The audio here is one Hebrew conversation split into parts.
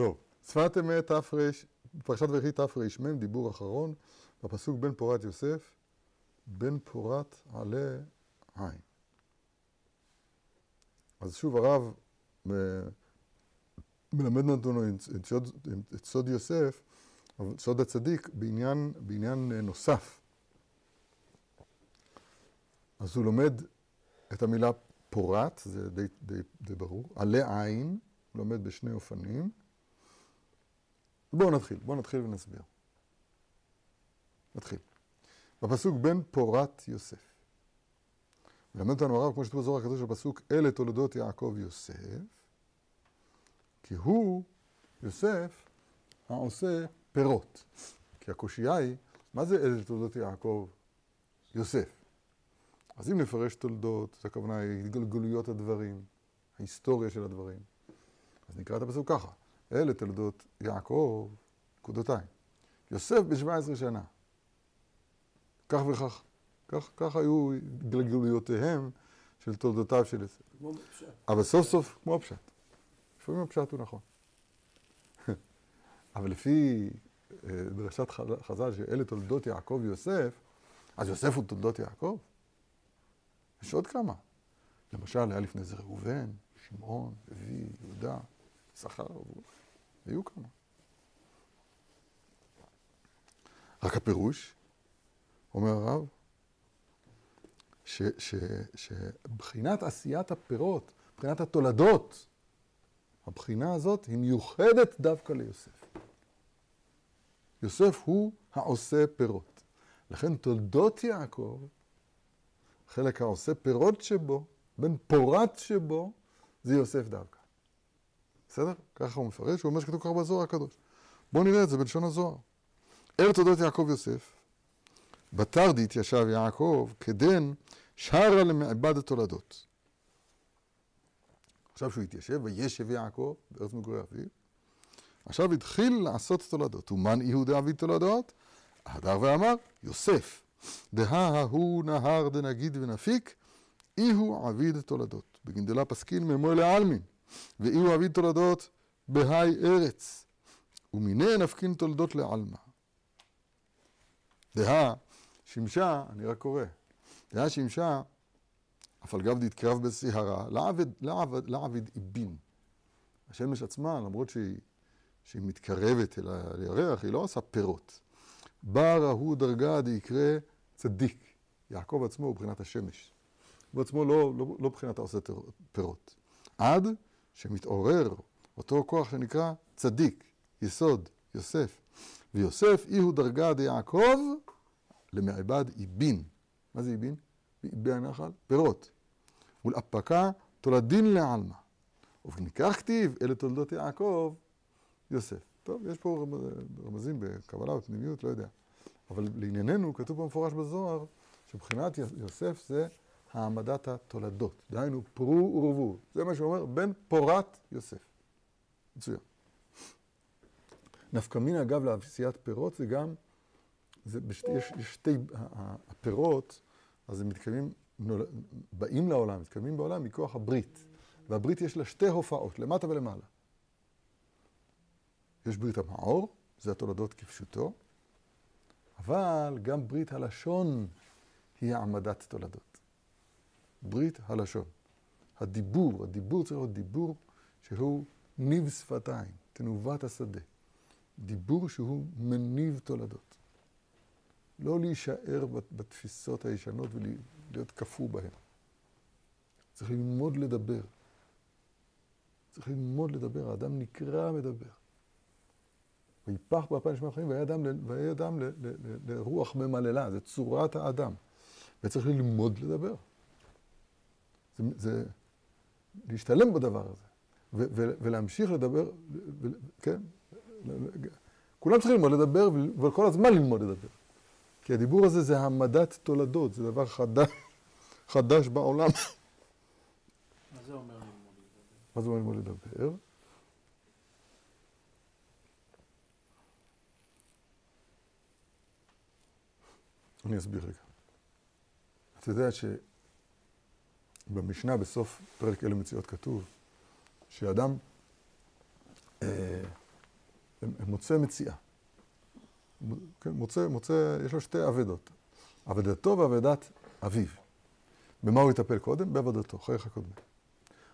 טוב, שפת אמת תר, פרשת ויחי תרמ, דיבור אחרון, בפסוק בן פורת יוסף, בן פורת עלה עין. אז שוב הרב מלמד אותנו את סוד, יוסף, סוד הצדיק, בעניין, בעניין נוסף. אז הוא לומד את המילה פורת, זה די, די, די ברור, עלה עין, לומד בשני אופנים. בואו נתחיל, בואו נתחיל ונסביר. נתחיל. בפסוק בן פורת יוסף. מלמד אותנו הרב, כמו שכתוב בזוהר הקדוש בפסוק, אלה תולדות יעקב יוסף, כי הוא, יוסף, העושה פירות. כי הקושייה היא, מה זה אלה תולדות יעקב יוסף? אז אם נפרש תולדות, זו הכוונה התגלגלויות הדברים, ההיסטוריה של הדברים. אז נקרא את הפסוק ככה, אלה תולדות יעקב, נקודותיים. יוסף ב-17 שנה. כך וכך. כך, כך היו התגלגלויותיהם של תולדותיו של יוסף. כמו פשט. אבל סוף סוף, כמו הפשט. לפעמים הפשט הוא נכון. אבל לפי אה, דרשת חז"ל שאלה תולדות יעקב ויוסף, אז יוסף הוא תולדות יעקב? יש עוד כמה. למשל, היה לפני זה ראובן, שמעון, לוי, יהודה, שכר, היו כמה. רק הפירוש, אומר הרב, שבחינת עשיית הפירות, מבחינת התולדות, הבחינה הזאת היא מיוחדת דווקא ליוסף. יוסף הוא העושה פירות. לכן תולדות יעקב, חלק העושה פירות שבו, בן פורת שבו, זה יוסף דווקא. בסדר? ככה הוא מפרש, הוא אומר שכתוב ככה בזוהר הקדוש. בואו נראה את זה בלשון הזוהר. אל תולדות יעקב יוסף, בתרדית ישב יעקב כדן שרה למעבד התולדות. עכשיו שהוא התיישב, וישב יעקב בארץ מגורי אביו, עכשיו התחיל לעשות תולדות. ומן יהודה אבי תולדות? הדר ואמר, יוסף. דהה ההוא נהר דנגיד ונפיק, אי הוא עביד תולדות. בגנדלה פסקין ממוי לעלמין, ואי הוא עביד תולדות בהי ארץ. ומיניה נפקין תולדות לעלמה. דהה שימשה, אני רק קורא, דהה שימשה, אף על גב דתקרב בסהרה, לעבד איבין. השמש עצמה, למרות שהיא, שהיא מתקרבת אל הירח, היא לא עושה פירות. בר ההוא דרגה דיקרא צדיק. יעקב עצמו הוא בחינת השמש. הוא עצמו לא, לא, לא בחינת העושה פירות. עד שמתעורר אותו כוח שנקרא צדיק, יסוד, יוסף. ויוסף אי הוא דרגה דיעקב למעבד איבין. מה זה איבין? באיבי הנחל? פירות. ולאפקה תולדין לעלמא. ובניקח כתיב, אלה תולדות יעקב, יוסף. טוב, יש פה רמזים בקבלה, בפנימיות, לא יודע. אבל לענייננו, כתוב פה מפורש בזוהר, שבחינת יוסף זה העמדת התולדות. דהיינו, פרו ורבו. זה מה שהוא אומר, בן פורת יוסף. מצוין. נפקא מינה, אגב, לעשיית פירות זה גם, זה בשתי, יש, יש שתי, הפירות, אז הם מתקיימים, נול, באים לעולם, מתקיימים בעולם מכוח הברית. והברית יש לה שתי הופעות, למטה ולמעלה. יש ברית המאור, זה התולדות כפשוטו, אבל גם ברית הלשון היא העמדת תולדות. ברית הלשון. הדיבור, הדיבור צריך להיות דיבור שהוא ניב שפתיים, תנובת השדה. דיבור שהוא מניב תולדות. לא להישאר בתפיסות הישנות ולהיות קפוא בהן. צריך ללמוד לדבר. צריך ללמוד לדבר, האדם נקרא מדבר. ויפח באפיים נשמע חיים, והיה אדם, אדם לרוח ממללה, זה צורת האדם. וצריך ללמוד לדבר. זה, זה להשתלם בדבר הזה, ו, ו, ולהמשיך לדבר, ו, כן? כולם צריכים ללמוד לדבר, וכל הזמן ללמוד לדבר. כי הדיבור הזה זה העמדת תולדות, זה דבר חדש, חדש בעולם. מה זה אומר ללמוד לדבר? מה זה אומר ללמוד לדבר? אני אסביר רגע. אתה יודע שבמשנה, בסוף פרק אלה מציאות כתוב, שאדם, אה, מוצא מציאה. כן, מוצא, מוצא, יש לו שתי אבדות. אבדתו ואבדת אביו. במה הוא יטפל קודם? בעבודתו, חייך קודמים.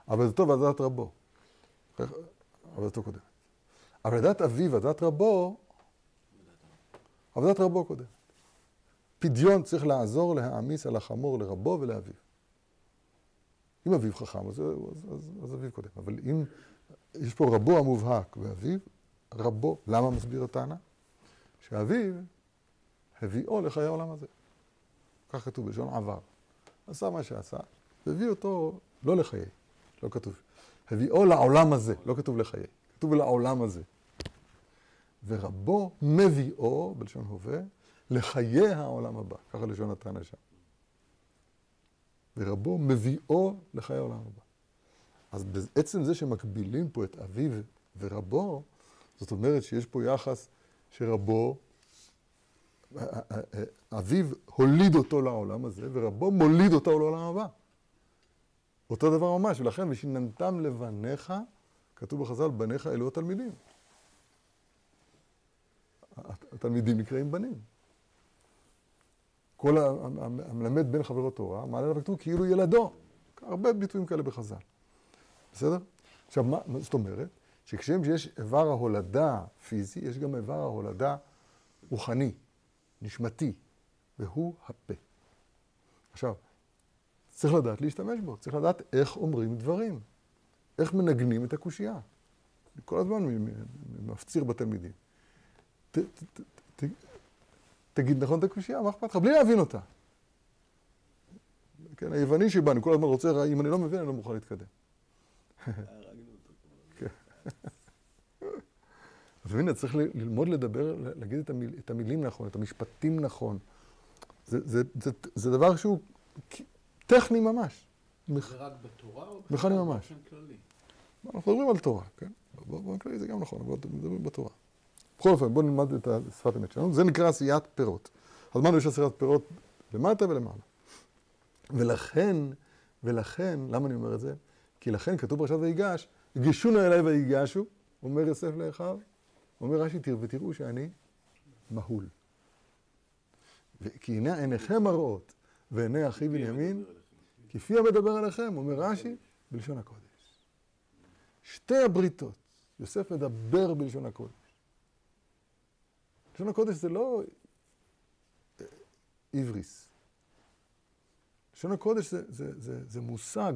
עבודתו ועבודת רבו. עבודתו קודמת. עבודת אביו ועבודת רבו, עבודת רבו קודם. פדיון צריך לעזור להעמיס על החמור לרבו ולאביו. אם אביו חכם, אז, אז, אז, אז אביו קודם. אבל אם יש פה רבו המובהק ואביו, רבו, למה מסביר הטענה? שאביו הביאו לחיי העולם הזה. כך כתוב בלשון עבר. עשה מה שעשה, והביא אותו לא לחיי, לא כתוב. הביאו לעולם הזה, לא כתוב לחיי, כתוב לעולם הזה. ורבו מביאו, בלשון הווה, לחיי העולם הבא. ככה לשון הטענה שם. ורבו מביאו לחיי העולם הבא. אז בעצם זה שמקבילים פה את אביו ורבו, זאת אומרת שיש פה יחס שרבו, אביו הוליד אותו לעולם הזה, ורבו מוליד אותו לעולם הבא. אותו דבר ממש, ולכן ושיננתם לבניך, כתוב בחז"ל, בניך אלו התלמידים. התלמידים נקראים בנים. כל המלמד בין חברו תורה, מעלה עליו כתוב כאילו ילדו. הרבה ביטויים כאלה בחז"ל. בסדר? עכשיו, מה זאת אומרת? שכשם שיש איבר ההולדה פיזי, יש גם איבר ההולדה רוחני, נשמתי, והוא הפה. עכשיו, צריך לדעת להשתמש בו, צריך לדעת איך אומרים דברים, איך מנגנים את הקושייה. כל הזמן מפציר בתלמידים. ת, ת, ת, תגיד נכון את הקושייה, מה אכפת לך? בלי להבין אותה. כן, היווני שבא, אני כל הזמן רוצה, אם אני לא מבין, אני לא מוכן להתקדם. אז הנה, צריך ללמוד לדבר, להגיד את, המיל, את המילים נכון, את המשפטים נכון. זה, זה, זה, זה דבר שהוא טכני ממש. זה רק בתורה או בכלל. באופן כללי? אנחנו מדברים על תורה, כן? באופן כללי זה גם נכון, אבל מדברים בתורה. בכל אופן, בואו נלמד את שפת אמת שלנו. זה נקרא עשיית פירות. אז מה יש עשיית פירות למטה ולמעלה. ולכן, ולכן, למה אני אומר את זה? כי לכן כתוב פרשת ויגש, הגישו נא אליי ויגשו, אומר יוסף לאחיו, אומר רש"י, ותראו שאני מהול. כי הנה עיניכם מראות, ועיני אחי בנימין, כפי המדבר עליכם, אומר רש"י, בלשון הקודש. שתי הבריתות, יוסף מדבר בלשון הקודש. לשון הקודש זה לא עבריס. לשון הקודש זה, זה, זה, זה מושג.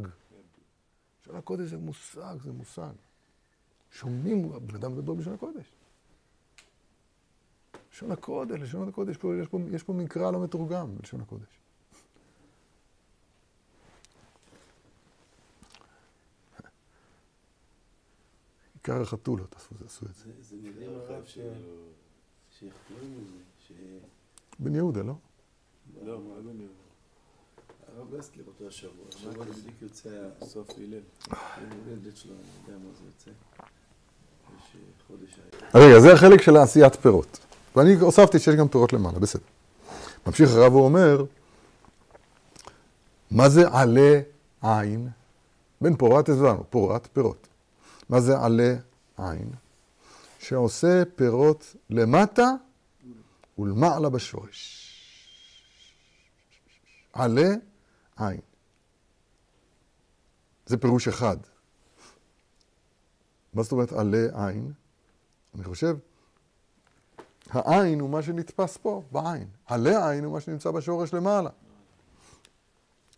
לשון הקודש זה מושג, זה מושג. שומעים, הבן אדם מדבר בלשון הקודש. לשון הקודש, לשון הקודש, יש פה, יש פה, יש פה מקרא לא מתורגם בלשון הקודש. עיקר החתולות עשו את זה. זה נראה לך שיכלו מזה, ש... בן יהודה, לא? לא, מה בן יהודה? הרב גסקר אותו השבוע, עכשיו בדיוק יוצא סוף הלל. הולדת שלו, אני יודע מה זה יוצא. יש חודש היה. רגע, זה החלק של עשיית פירות. ואני הוספתי שיש גם פירות למעלה, בסדר. ממשיך הרב ואומר, מה זה עלה עין? בין פורת הסברנו, פורת פירות. מה זה עלה עין? שעושה פירות למטה ולמעלה בשורש. עלה עין. זה פירוש אחד. מה זאת אומרת עלה עין? אני חושב, העין הוא מה שנתפס פה, בעין. עלה עין הוא מה שנמצא בשורש למעלה.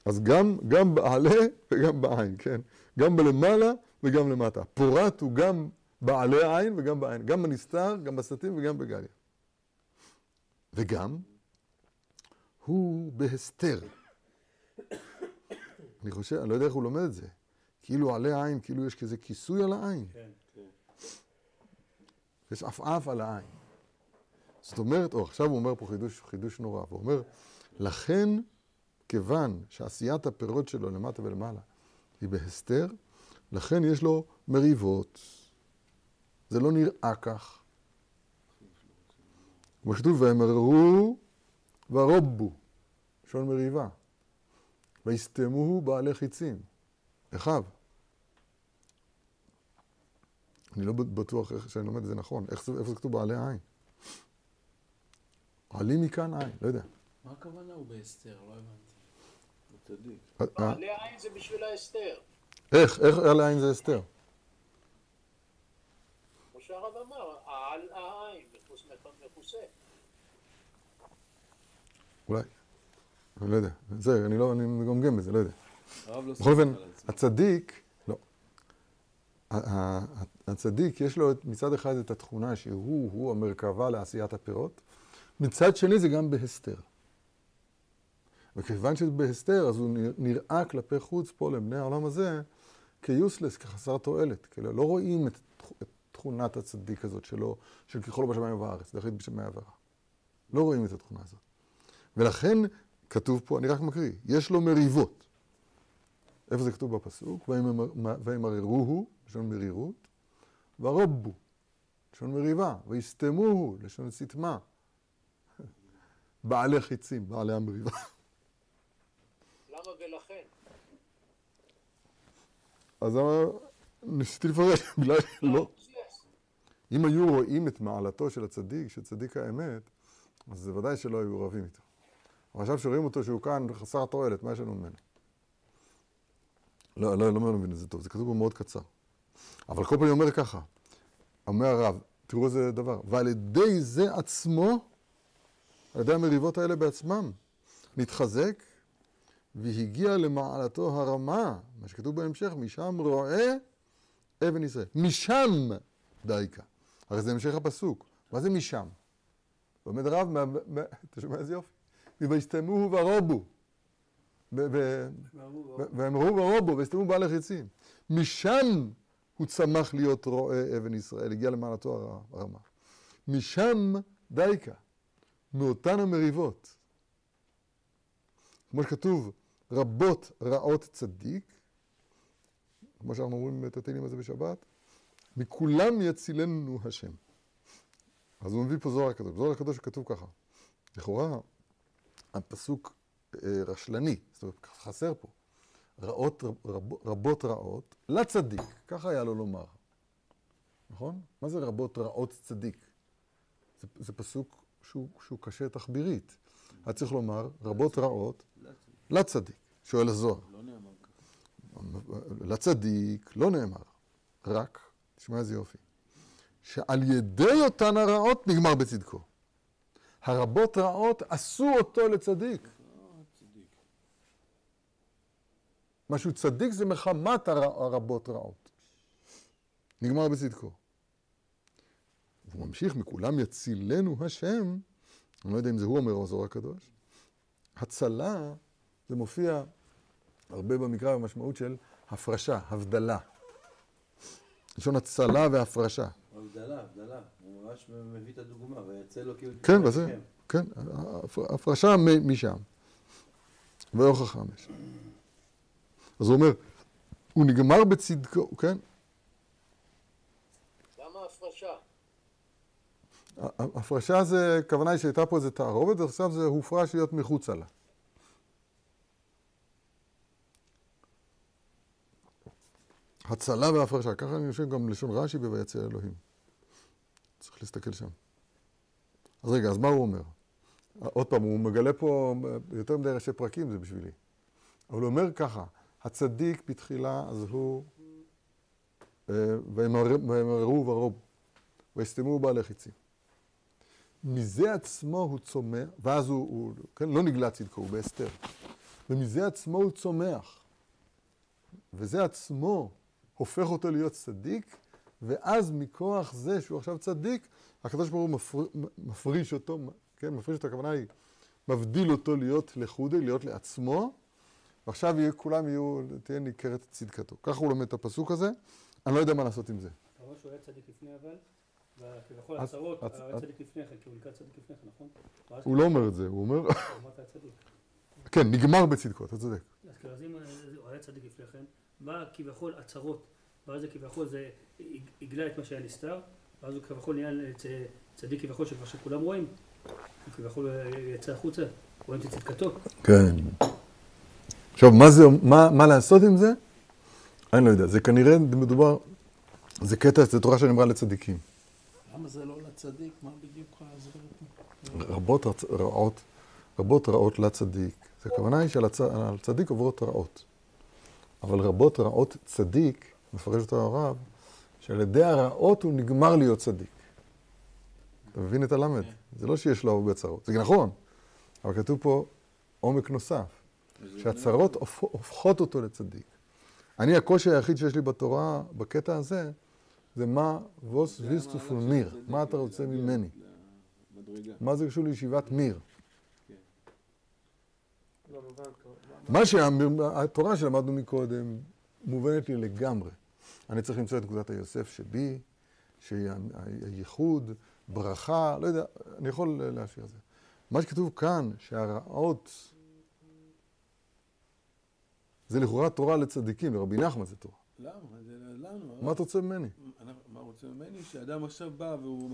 אז גם, גם בעלה וגם בעין, כן? גם בלמעלה וגם למטה. פורט הוא גם בעלי עין וגם בעין. גם בנסתר, גם בסתים וגם בגליה. וגם, הוא בהסתר. אני חושב, אני לא יודע איך הוא לומד את זה. כאילו עלי עין, כאילו יש כזה כיסוי על העין. כן, כן. יש עפעף על העין. זאת אומרת, או עכשיו הוא אומר פה חידוש, חידוש נורא, הוא אומר, לכן, כיוון שעשיית הפירות שלו למטה ולמעלה היא בהסתר, לכן יש לו מריבות. זה לא נראה כך. כמו שכתוב, וימררו ורובו, לשון מריבה. ויסתמוהו בעלי חיצים, אחיו. אני לא בטוח איך שאני לומד את זה נכון. איך זה, איפה זה כתוב בעלי עין? עלי מכאן עין, לא יודע. מה הכוונה הוא בהסתר? לא הבנתי. אה, אה, בעלי העין זה בשביל ההסתר. איך, איך עלי עין זה אסתר? שהרב אמר, על העין מכוס- מכוסה. אולי. אני לא יודע. זה, אני לא, אני מגמגם בזה, לא יודע. לא בכל אופן. הצדיק, לא. ה- ה- הצדיק, יש לו מצד אחד את התכונה שהוא, הוא המרכבה לעשיית הפירות, מצד שני זה גם בהסתר. וכיוון שזה בהסתר, אז הוא נרא- נראה כלפי חוץ פה לבני העולם הזה כיוסלס, כחסר תועלת. כאילו, לא רואים את את תכונת הצדיק הזאת שלו, של ככל בשמיים ובארץ, דחית בשמי עבירה. לא רואים את התכונה הזאת. ולכן כתוב פה, אני רק מקריא, יש לו מריבות. איפה זה כתוב בפסוק? וימר- וימררוהו, לשון מרירות, ורבו, לשון מריבה, ויסתמוהו, לשון סתמה. בעלי חיצים, בעלי המריבה. למה ולכן? אז ניסיתי לפרש, בגלל שלא. אם היו רואים את מעלתו של הצדיק, של צדיק האמת, אז זה ודאי שלא היו רבים איתו. אבל עכשיו שרואים אותו שהוא כאן חסר תועלת, מה יש לנו ממנו? לא, לא, לא מבין את זה טוב, זה כתוב מאוד קצר. אבל כל פעם אומר ככה, אומר הרב, תראו איזה דבר, ועל ידי זה עצמו, על ידי המריבות האלה בעצמם, נתחזק והגיע למעלתו הרמה, מה שכתוב בהמשך, משם רואה אבן ישראל. משם דייקה. הרי זה המשך הפסוק. מה זה משם? עומד רב, אתה שומע איזה יופי? ויסתמו ורובו. ואמרו ורובו, ויסתמו בעלי חיצים. משם הוא צמח להיות רועה אבן ישראל, הגיע למעלתו הר- הרמה. משם דייקה. מאותן המריבות. כמו שכתוב, רבות רעות צדיק, כמו שאנחנו אומרים את התהילים הזה בשבת, מכולם יצילנו השם. אז הוא מביא פה זוהר הקדוש. זוהר הקדוש כתוב ככה, לכאורה הפסוק אה, רשלני, זאת אומרת חסר פה, רעות, רב, רבות רעות לצדיק, ככה היה לו לומר, נכון? מה זה רבות רעות צדיק? זה, זה פסוק שהוא, שהוא קשה תחבירית. היה צריך לומר רבות רעות לצדיק, שואל הזוהר. לא נאמר ככה. לצדיק לא נאמר, רק, תשמע איזה יופי, שעל ידי אותן הרעות נגמר בצדקו. הרבות רעות עשו אותו לצדיק. צדיק. משהו צדיק זה מחמת הר- הרבות רעות. נגמר בצדקו. הוא ממשיך, מכולם יצילנו השם, אני לא יודע אם זה הוא אומר או הזוהר הקדוש, הצלה, זה מופיע הרבה במקרא במשמעות של הפרשה, הבדלה. לשון הצלה והפרשה. הבדלה, הבדלה. הוא ממש מביא את הדוגמה, ויצא לו כאילו... כן, וזה, כן, הפ- הפרשה מ- משם. ויוכח חמש. אז הוא אומר, הוא נגמר בצדקו, כן? למה הפרשה? הפרשה זה, הכוונה היא שהייתה פה איזה תערובת, ועכשיו זה הופרש להיות מחוצה לה. הצלה והפרשה, ככה אני חושב גם לשון רש"י ב"ויצא אלוהים". צריך להסתכל שם. אז רגע, אז מה הוא אומר? עוד פעם, הוא מגלה פה יותר מדי ראשי פרקים, זה בשבילי. אבל הוא אומר ככה, הצדיק בתחילה, אז הוא... אה, וימר- וימררו ורוב, ויסתמו בעלי חיצים. מזה עצמו הוא צומח, ואז הוא, הוא כן, לא נגלה צדקו, הוא בהסתר. ומזה עצמו הוא צומח. וזה עצמו הופך אותו להיות צדיק, ואז מכוח זה שהוא עכשיו צדיק, הקדוש ברוך הוא מפר, מפריש אותו, כן, מפריש אותו, הכוונה היא, מבדיל אותו להיות לחודי, להיות לעצמו, ועכשיו יהיה, כולם יהיו, תהיה ניכרת צדקתו. ככה הוא לומד את הפסוק הזה, אני לא יודע מה לעשות עם זה. אתה רואה שהוא היה צדיק לפני אבל, אז- הוא היה צדיק לפני כן, כי הוא נקרא צדיק לפני כן, נכון? הוא לא אומר את זה, הוא אומר. כן, נגמר בצדקו, אתה צודק. אז כאילו, אז אם הוא היה צדיק לפני כן, בא כביכול הצהרות, ואז זה כביכול זה הגלה את מה שהיה נסתר, ואז הוא כביכול נהיה צ- צדיק כביכול שכבר שכולם רואים, הוא כביכול יצא החוצה, רואים את צדקתו. כן. עכשיו, מה זה, מה, מה לעשות עם זה? אני לא יודע. זה כנראה מדובר זה קטע, זה תורה שנאמרה לצדיקים. למה זה לא לצדיק? מה בדיוק פה? רבות רעות, רבות רעות לצדיק. זה הכוונה היא שעל הצ- על צדיק עוברות רעות. אבל רבות רעות צדיק, מפרש אותו הרב, שעל ידי הרעות הוא נגמר להיות צדיק. אתה מבין את הלמד? זה לא שיש לו הרבה צרות. זה נכון, אבל כתוב פה עומק נוסף, שהצרות הופ- הופכות אותו לצדיק. אני, הקושי היחיד שיש לי בתורה, בקטע הזה, זה מה ווס ויסטופול מיר, מה אתה רוצה ממני? מה זה קשור לישיבת מיר? מה שהתורה שלמדנו מקודם מובנת לי לגמרי. אני צריך למצוא את נקודת היוסף שבי, שהיא הייחוד, ברכה, לא יודע, אני יכול להשאיר את זה. מה שכתוב כאן, שהרעות זה לכאורה תורה לצדיקים, לרבי נחמן זה תורה. למה? זה לנו. מה אתה רוצה ממני? מה רוצה ממני? שאדם עכשיו בא והוא